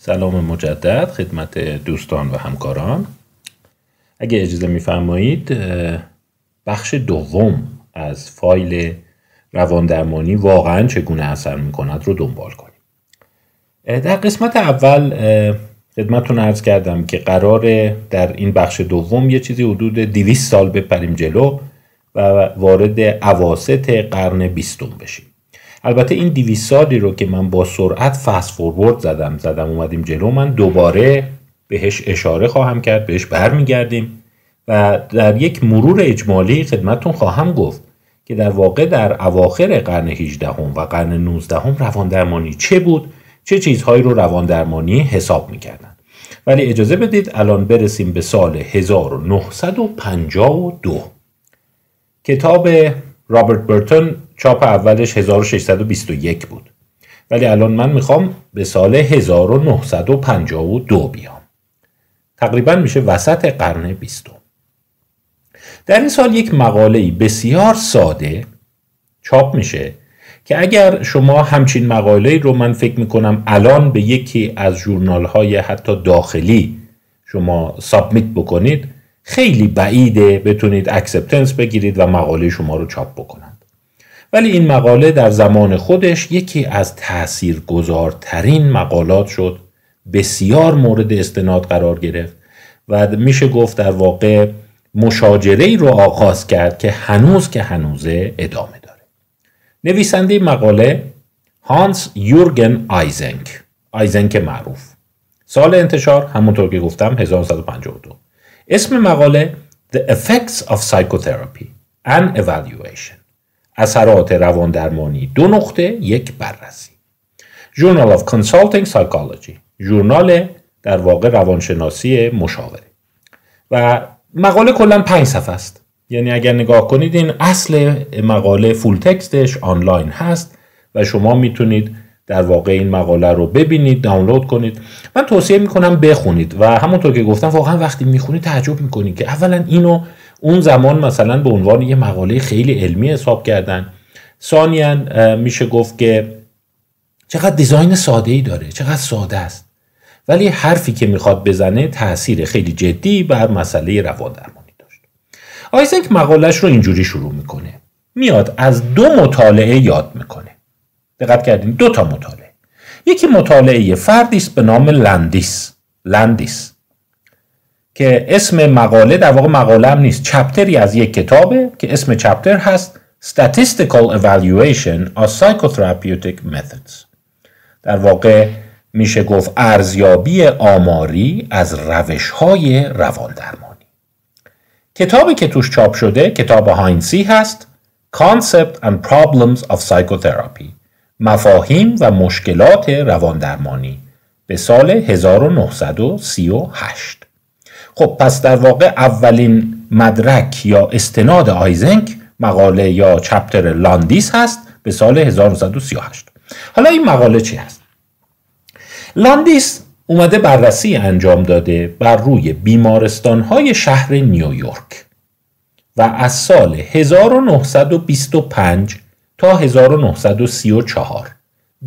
سلام مجدد خدمت دوستان و همکاران. اگه اجازه میفرمایید بخش دوم از فایل روان درمانی واقعا چگونه اثر می‌کند رو دنبال کنیم. در قسمت اول خدمتتون ارز کردم که قرار در این بخش دوم یه چیزی حدود 200 سال بپریم جلو و وارد عواست قرن بیستم بشیم. البته این 200 سالی رو که من با سرعت فست فورورد زدم زدم اومدیم جلو من دوباره بهش اشاره خواهم کرد بهش برمیگردیم و در یک مرور اجمالی خدمتتون خواهم گفت که در واقع در اواخر قرن 18 هم و قرن 19 هم روان درمانی چه بود؟ چه چیزهایی رو روان درمانی حساب می‌کردن؟ ولی اجازه بدید الان برسیم به سال 1952 کتاب رابرت برتون چاپ اولش 1621 بود. ولی الان من می‌خوام به سال 1952 بیام. تقریبا میشه وسط قرن بیستم. در این سال یک مقاله بسیار ساده چاپ میشه که اگر شما همچین مقاله رو من فکر می‌کنم الان به یکی از جورنال های حتی داخلی شما سابمیت بکنید خیلی بعیده بتونید acceptance بگیرید و مقاله شما رو چاپ بکنند ولی این مقاله در زمان خودش یکی از تاثیرگذارترین مقالات شد. بسیار مورد استناد قرار گرفت و میشه گفت در واقع مشاجره ای رو آغاز کرد که هنوز که هنوزه ادامه داره. نویسنده مقاله هانس یورگن آیزنک. آیزنک معروف. سال انتشار همونطور که گفتم 1952 اسم مقاله The Effects of Psychotherapy and Evaluation. اثرات روان درمانی دو نقطه یک بررسی. Journal of Consulting Psychology ژورنال در واقع روانشناسی مشاوره. و مقاله کلا پنج صفحه است. یعنی اگر نگاه کنید این اصل مقاله فول تکستش آنلاین هست و شما می‌تونید در واقع این مقاله رو ببینید دانلود کنید. من توصیه می‌کنم بخونید. و همونطور که گفتم واقعا وقتی می‌خونید تعجب می‌کنید که اولا اینو اون زمان مثلا به عنوان یه مقاله خیلی علمی حساب کردن. ثانیا میشه گفت که چقدر دیزاین ساده ای داره چقدر ساده است. ولی حرفی که می‌خواد بزنه تاثیر خیلی جدی بر مسئله روان درمانی داشت. آیزنک مقالش رو اینجوری شروع می‌کنه. میاد از دو مطالعه یاد می‌کنه. دقت کردین دو تا مطالعه. یکی مطالعه فردی است به نام لندیس. لندیس. که اسم مقاله در واقع مقاله هم نیست chapter ی از یک کتابه که اسم chapter هست Statistical Evaluation of Psychotherapeutic Methods. در واقع میشه گفت ارزیابی آماری از روش های روان درمانی کتابی که توش چاپ شده کتاب هاینسی هست Concept and Problems of Psychotherapy مفاهیم و مشکلات روان درمانی به سال 1938 خب پس در واقع اولین مدرک یا استناد آیزنک مقاله یا chapter لاندیس هست به سال 1938 حالا این مقاله چی هست؟ لاندیس اومده بررسی انجام داده بر روی بیمارستان های شهر نیویورک و از سال 1925 تا 1934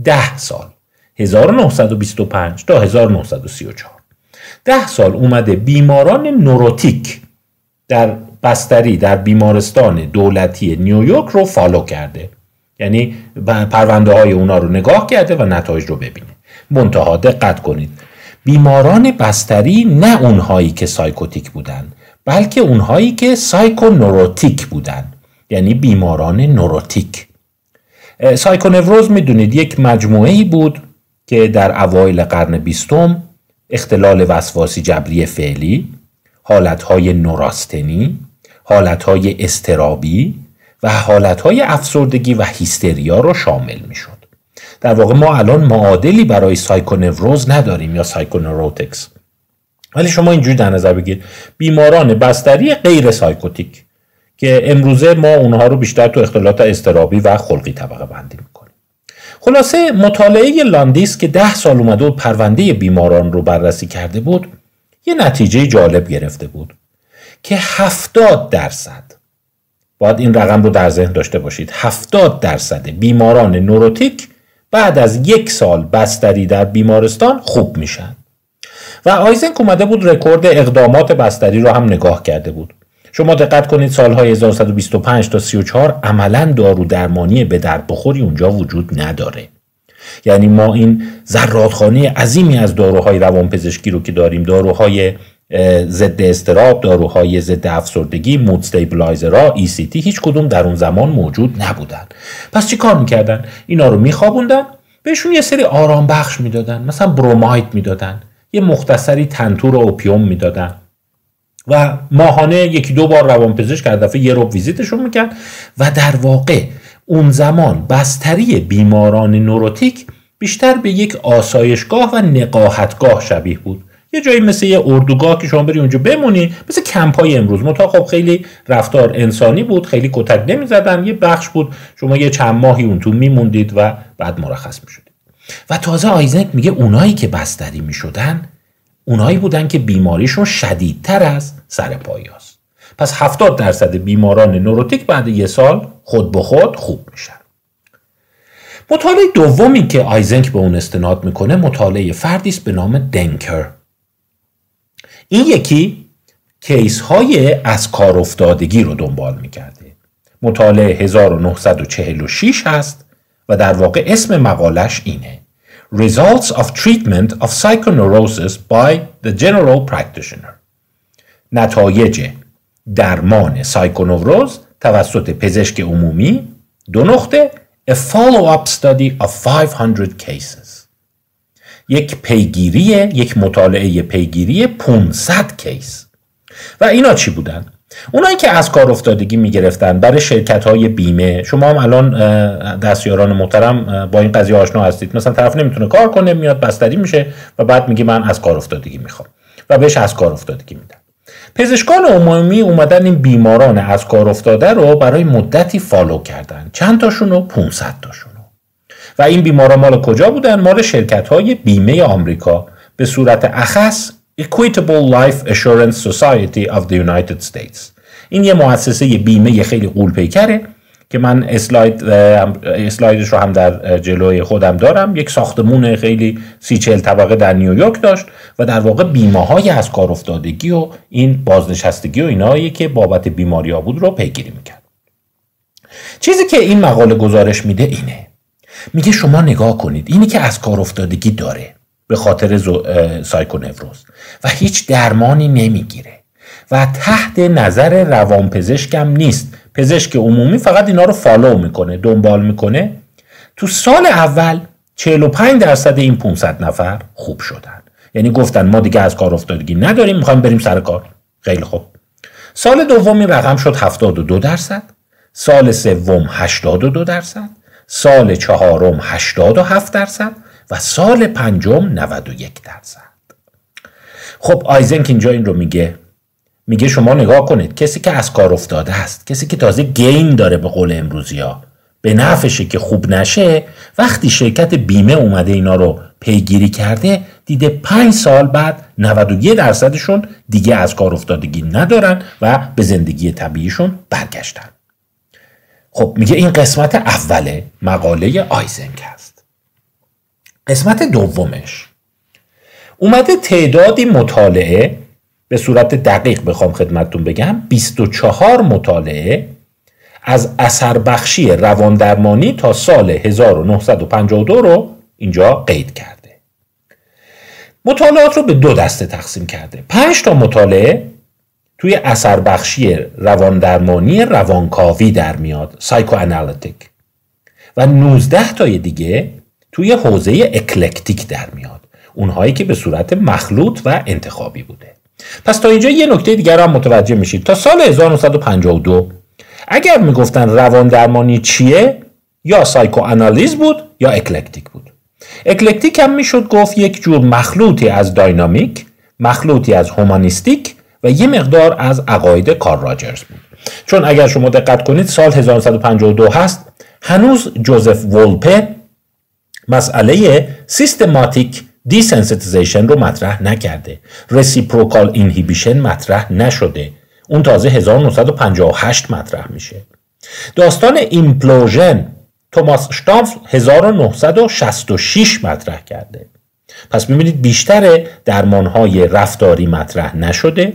ده سال 1925 تا 1934 ده سال اومده بیماران neurotic در بستری در بیمارستان دولتی نیویورک رو follow کرده. یعنی پرونده های اونا رو نگاه کرده و نتایج رو ببینه. منتها دقت کنید. بیماران بستری نه اونهایی که psychotic بودن بلکه اونهایی که psychoneurotic بودن. یعنی بیماران neurotic. سایکونوروز می‌دونید یک مجموعه ای بود که در اوایل قرن بیستم اختلال وسواسی جبری فعلی حالتهای نوراستنی حالتهای اضطرابی و حالتهای افسردگی و هیستریا رو شامل می‌شد. در واقع ما الان معادلی برای سایکونوروز نداریم یا psychoneurotics. ولی شما اینجوری در نظر بگیرید بیماران بستری غیر psychotic که امروزه ما اونها رو بیشتر تو اختلالات اضطرابی و خلقی طبقه بندی می‌کنیم خلاصه مطالعه لاندیس که ده سال اومده و پرونده بیماران رو بررسی کرده بود یه نتیجه جالب گرفته بود که هفتاد درصد. باید این رقم رو در ذهن داشته باشید. هفتاد درصد بیماران neurotic بعد از یک سال بستری در بیمارستان خوب میشن. و آیزنک اومده بود رکورد اقدامات بستری رو هم نگاه کرده بود. شما دقت کنید سالهای 1925 تا 34 عملا دارو درمانی به درد بخوری اونجا وجود نداره. یعنی ما این زرادخانه عظیمی از داروهای روانپزشکی رو که داریم داروهای ضد اضطراب داروهای ضد افسردگی mood stabilizer ها ECT هیچ کدوم در اون زمان موجود نبودن. پس چی کار می‌کردن؟ اینا رو میخوابوندن بهشون یه سری آرام بخش می‌دادن مثلا بروماید می‌دادن یه مختصری تنتور اوپیوم می‌دادن. و ماهانه یکی دو بار روانپزشک هر دفعه یه روب ویزیتشون می‌کرد و در واقع اون زمان بستری بیماران نوروتیک بیشتر به یک آسایشگاه و نقاهتگاه شبیه بود. یه جایی مثل یه اردوگاه که شما بری اونجا بمونی مثل کمپ های امروز. متا خب خیلی رفتار انسانی بود خیلی کتک نمی‌زدن یه بخش بود. شما یه چند ماهی اون تو میموندید و بعد مرخص می‌شدید. و تازه آیزنک میگه اونایی که بستری می‌شدن اونایی بودن که بیماریشون شدیدتر از سرپاییاست پس 70 درصد بیماران neurotic بعد یه سال خود به خود خوب میشن. مطالعه دومی که آیزنک به اون استناد می‌کنه مطالعه فردی است به نام دنکر. این یکی case های از کار افتادگی رو دنبال می‌کرده. مطالعه 1946 هست و در واقع اسم مقالش اینه. Results of Treatment of Psychoneurosis by the General Practitioner نتایج درمان سایکونوروز توسط پزشک عمومی دو نقطه A follow-up study of 500 cases یک پیگیری یک مطالعه پیگیری 500 کیس و اینا چی بودن اونایی که از کار افتادگی می‌گرفتن برای شرکت های بیمه. شما هم الان دستیاران محترم با این قضیه آشنا هستید. مثلا طرف نمی‌تونه کار کنه میاد بستری میشه و بعد میگه من از کار افتادگی می‌خوام و بهش از کار افتادگی میدن. پزشکان عمومی اومدن این بیماران از کار افتاده رو برای مدتی فالو کردن. چند تاشون رو 500 تاشون و این بیماران مال کجا بودن؟ مال شرکت های بیمه آمریکا. به صورت اخص Equitable Life Assurance Society of the United States. این یه مؤسسه بیمه خیلی قول پیکره که من اسلاید اسلایدش رو هم در جلوی خودم دارم. یک ساختمون خیلی سی چل طبقه در نیویورک داشت و در واقع بیمه های از کار افتادگی و این بازنشستگی و اینایی که بابت بیماری ها بود رو پیگیری می‌کرد. چیزی که این مقاله گزارش میده اینه. میگه شما نگاه کنید اینی که از کار افتادگی داره. به خاطر سایکونوروز و هیچ درمانی نمی‌گیره. و تحت نظر روانپزشکم نیست. پزشک عمومی فقط اینا رو فالو می‌کنه دنبال می‌کنه. تو سال اول 45 درصد این 500 نفر خوب شدن. یعنی گفتن ما دیگه از کار افتادگی نداریم می‌خوایم بریم سر کار. خیلی خوب. سال دومی رقم شد 72 درصد. سال سوم 82 درصد. سال چهارم 87 درصد. و سال پنجم 91 درصد. خب آیزنک اینجا این رو میگه. میگه شما نگاه کنید کسی که از کار افتاده است کسی که تازه گین داره به قول امروزی ها به نفشه که خوب نشه وقتی شرکت بیمه اومده اینا رو پیگیری کرده دیده پنج سال بعد 91 درصدشون دیگه از کار افتادگی ندارن و به زندگی طبیعیشون برگشتن. خب میگه این قسمت اوله مقاله آیزنک هست. قسمت دومش. اومده تعدادی مطالعه به صورت دقیق بخوام خدمتتون بگم 24 مطالعه از اثر بخشی رواندرمانی تا سال 1952 رو اینجا قید کرده. مطالعات رو به دو دسته تقسیم کرده. 5 تا مطالعه توی اثر بخشی رواندرمانی روانکاوی در میاد و 19 تای دیگه توی حوزه eclectic در میاد. اونهایی که به صورت مخلوط و انتخابی بوده. پس تا اینجا یه نکته دیگر هم متوجه میشید. تا سال 1952 اگر می‌گفتن روان درمانی چیه؟ یا psychoanalysis بود یا eclectic بود. eclectic هم می‌شد گفت یک جور مخلوطی از dynamic مخلوطی از humanistic و یه مقدار از عقاید کارل راجرز بود. چون اگر شما دقت کنید سال 1952 هست. هنوز جوزف ولپی مسئله systematic desensitization رو مطرح نکرده. reciprocal inhibition مطرح نشده. اون تازه 1958 مطرح میشه. داستان implosion توماس استمفل 1966 مطرح کرده. پس ببینید بیشتر درمانهای رفتاری مطرح نشده.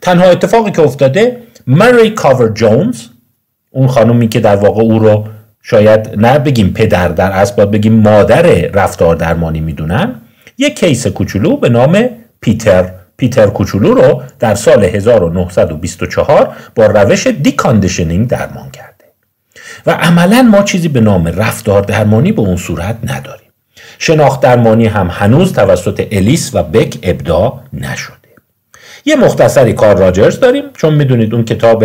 تنها اتفاقی که افتاده مری کاور جونز اون خانومی که در واقع او رو شاید نه بگیم پدر در اصل باید بگیم مادر رفتار درمانی می‌دونن. یک کیس کوچولو به نام پیتر. پیتر کوچولو رو در سال 1924 با روش deconditioning درمان کرده. و عملا ما چیزی به نام رفتار درمانی به اون صورت نداریم. شناخت درمانی هم هنوز توسط الیس و بک ابداع نشده. یه مختصری کارل راجرز داریم چون می‌دونید اون کتاب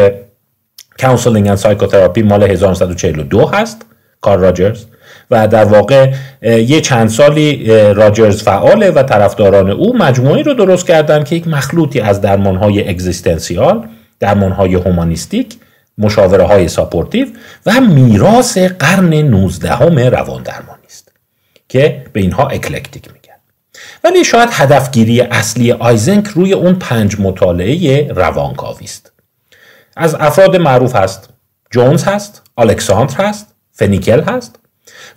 Counseling and Psychotherapy مال 1942 هست کارل راجرز و در واقع یه چند سالی راجرز فعاله و طرفداران او مجموعی رو درست کردن که یک مخلوطی از درمانهای existential درمانهای humanistic مشاوره های supportive و میراث قرن 19 روان درمانی است که به اینها eclectic میگن. ولی شاید هدفگیری اصلی آیزنک روی اون پنج مطالعه روانکاوی است از افراد معروف هست. جونز هست الکساندر هست فنیکل هست.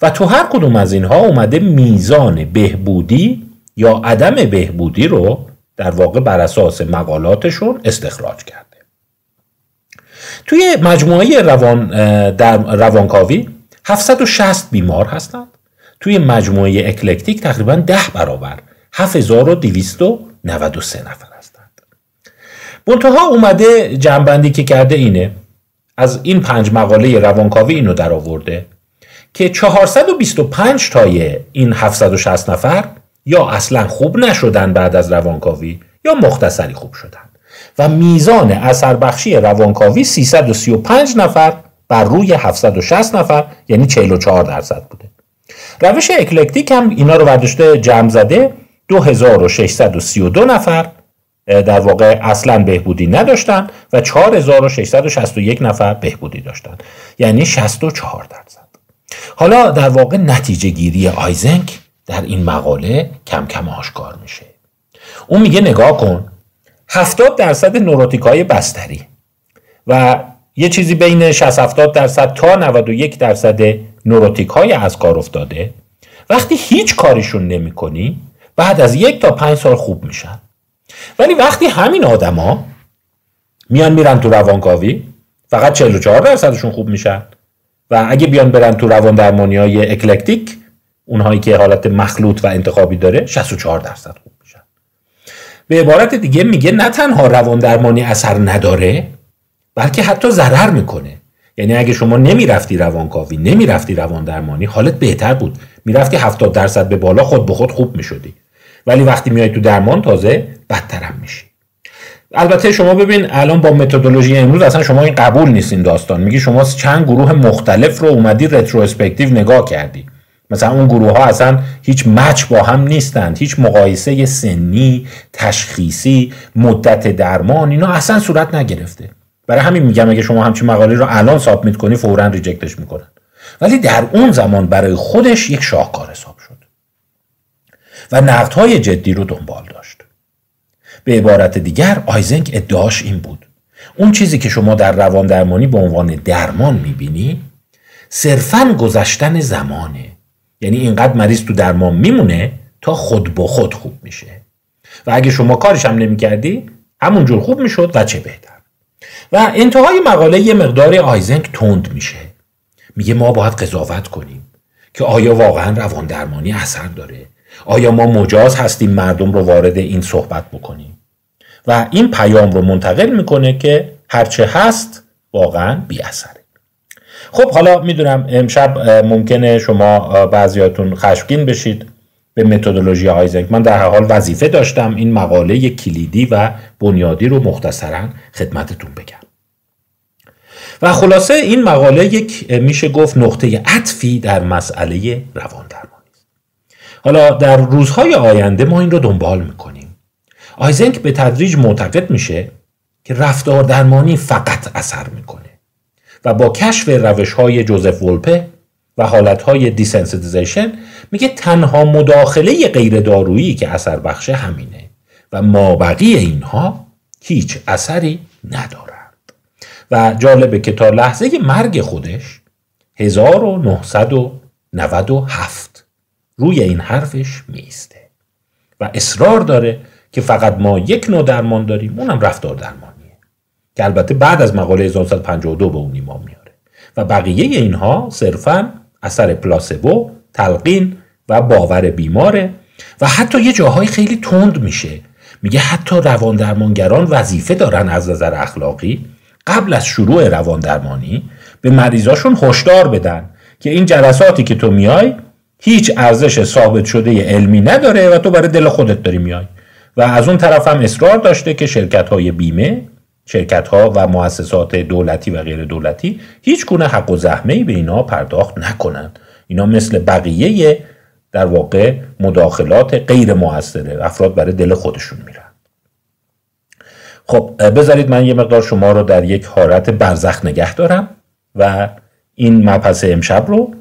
و تو هر کدوم از اینها اومده میزان بهبودی یا عدم بهبودی رو در واقع بر اساس مقالاتشون استخراج کرده. توی مجموعه روان در روانکاوی 760 بیمار هستند. توی مجموعه اکلکتیک تقریبا 10 برابر 7293 نفر. منتها اومده جنبندی که کرده اینه. از این پنج مقاله روانکاوی اینو در آورده که 425 تای این 760 نفر یا اصلا خوب نشدن بعد از روانکاوی یا مختصری خوب شدن. و میزان اثر بخشی روانکاوی 335 نفر بر روی 760 نفر یعنی 44 درصد بوده. روش اکلکتیک هم اینا رو برداشته جمع زده 2632 نفر در واقع اصلا بهبودی نداشتن و 4661 نفر بهبودی داشتن. یعنی 64 درصد. حالا در واقع نتیجه گیری آیزنک در این مقاله کم کم آشکار میشه. اون میگه نگاه کن 70 درصد نوروتیک های بستری و یه چیزی بین 60 70 درصد تا 91 درصد نوروتیک های از کار افتاده. وقتی هیچ کارشون نمی کنی بعد از یک تا پنج سال خوب میشن. ولی وقتی همین آدما میان میرن تو روانکاوی فقط 44 درصدشون خوب میشن. و اگه بیان برن تو روان درمانی های اکلکتیک اونهایی که حالت مخلوط و انتخابی داره 64 درصد خوب میشن. به عبارت دیگه میگه نه تنها روان درمانی اثر نداره بلکه حتی ضرر می‌کنه. یعنی اگه شما نمی‌رفتی روانکاوی نمی‌رفتی روان درمانی حالت بهتر بود. می‌رفتی 70 درصد به بالا خود به خود خوب می‌شدی. ولی وقتی میای تو درمان تازه بدترم میشی البته شما ببین الان با متدولوژی امروز اصلا شما این قبول نیستین داستان. میگی شما چند گروه مختلف رو اومدی رتروسپکتیو نگاه کردی. مثلا اون گروه ها اصلا هیچ مچ با هم نیستند. هیچ مقایسه سنی تشخیصی مدت درمان اینا اصلا صورت نگرفته. برای همین میگم اگه شما همچین مقاله رو الان سابمیت کنی فورا ریجکتش می‌کنن. ولی در اون زمان برای خودش یک شاهکار حساب شد و نقدهای جدی رو دنبال داشت. به عبارت دیگر آیزنک ادعاش این بود. اون چیزی که شما در روان درمانی به عنوان درمان می‌بینی صرفا گذشتن زمانه. یعنی اینقدر مریض تو درمان میمونه تا خود به خود خوب میشه. و اگه شما کارش هم نمی‌کردی همونجور خوب می‌شد و چه بهتر. و انتهای مقاله یه مقدار آیزنک تند میشه. میگه ما باید قضاوت کنیم که آیا واقعا روان درمانی اثر داره؟ آیا ما مجاز هستیم مردم رو وارد این صحبت بکنیم؟ و این پیام رو منتقل می‌کنه که هرچه هست واقعا بی اثره خب حالا می‌دونم امشب ممکنه شما بعضیاتون خشمگین بشید به متدولوژی آیزنک. من در حال وظیفه داشتم این مقاله کلیدی و بنیادی رو مختصرا خدمتتون بگم. و خلاصه این مقاله یک میشه گفت نقطه عطفی در مسئله روان درمانی است حالا در روزهای آینده ما این رو دنبال می‌کنیم. آیزنک به تدریج معتقد میشه که رفتار درمانی فقط اثر می‌کنه و با کشف روش های جوزف ولپه و حالت های میگه تنها مداخله غیر دارویی که اثر بخشه همینه و مابقی اینها هیچ اثری ندارند و جالبه که تا لحظه مرگ خودش 1997 روی این حرفش میسته و اصرار داره که فقط ما یک نوع درمان داریم اونم رفتار درمانیه. که البته بعد از مقاله 1952 به اون ایمان میاره. و بقیه اینها صرفا اثر پلاسبو تلقین و باور بیماره. و حتی یه جاهای خیلی تند میشه. میگه حتی روان درمانگران وظیفه دارن از نظر اخلاقی قبل از شروع روان درمانی به مریضاشون هشدار بدن که این جلساتی که تو میای هیچ ارزش ثابت شده علمی نداره و تو برای دل خودت داری میای. و از اون طرف هم اصرار داشته که شرکت های بیمه شرکت ها و مؤسسات دولتی و غیر دولتی هیچ گونه حق و زحمه به اینا پرداخت نکنند. اینا مثل بقیه در واقع مداخلات غیر موثره افراد برای دل خودشون میرن. خب بذارید من یه مقدار شما رو در یک حالت برزخ نگه دارم و این مبحث امشب رو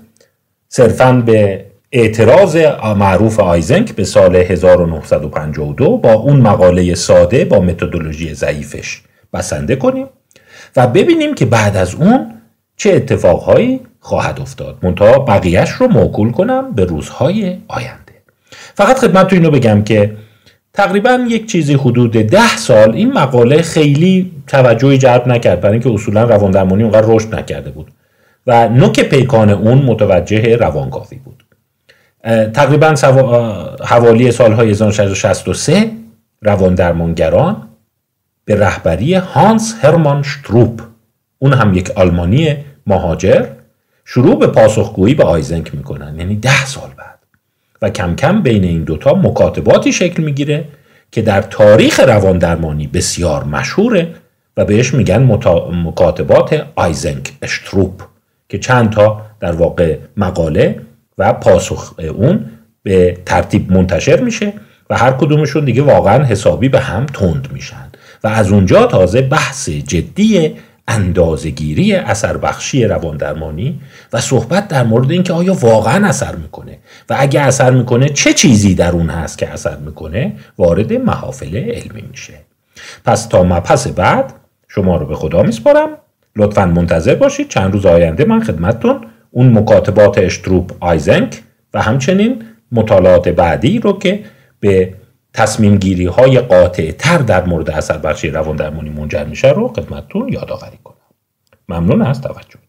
صرفا به اعتراض معروف آیزنک به سال 1952 با اون مقاله ساده با متدولوژی ضعیفش بسنده کنیم و ببینیم که بعد از اون چه اتفاقهایی خواهد افتاد. منتها بقیهش رو موکول کنم به روزهای آینده. فقط خدمت تو اینو بگم که تقریبا یک چیزی حدود ده سال این مقاله خیلی توجهی جلب نکرد. برای اینکه اصولا روان درمانی اونقدر رشد نکرده بود. و نوک پیکان اون متوجه روانگاوی بود. تقریبا حوالی سالهای 1963 روان درمانگران به رهبری هانس هرمان شتروپ اون هم یک آلمانی مهاجر شروع به پاسخگویی به آیزنک می‌کنن. یعنی ده سال بعد. و کم کم بین این دوتا مکاتباتی شکل می‌گیره که در تاریخ روان درمانی بسیار مشهوره و بهش میگن مکاتبات آیزنک اشتروپ که چند تا در واقع مقاله و پاسخ اون به ترتیب منتشر میشه و هر کدومشون دیگه واقعا حسابی به هم تند میشن. و از اونجا تازه بحث جدی اندازگیری اثر بخشی روان درمانی و صحبت در مورد اینکه آیا واقعا اثر می‌کنه و اگه اثر می‌کنه چه چیزی در اون هست که اثر می‌کنه وارد محافل علمی میشه. پس تا مپس بعد شما رو به خدا میسپارم. لطفا منتظر باشید چند روز آینده من خدمتتون. اون مکاتبات اشتروپ آیزنک و همچنین مطالعات بعدی رو که به تصمیم گیری های قاطع تر در مورد اثر بخشی روان درمانی منجر میشه رو خدمتتون یادآوری کنم. ممنون از توجه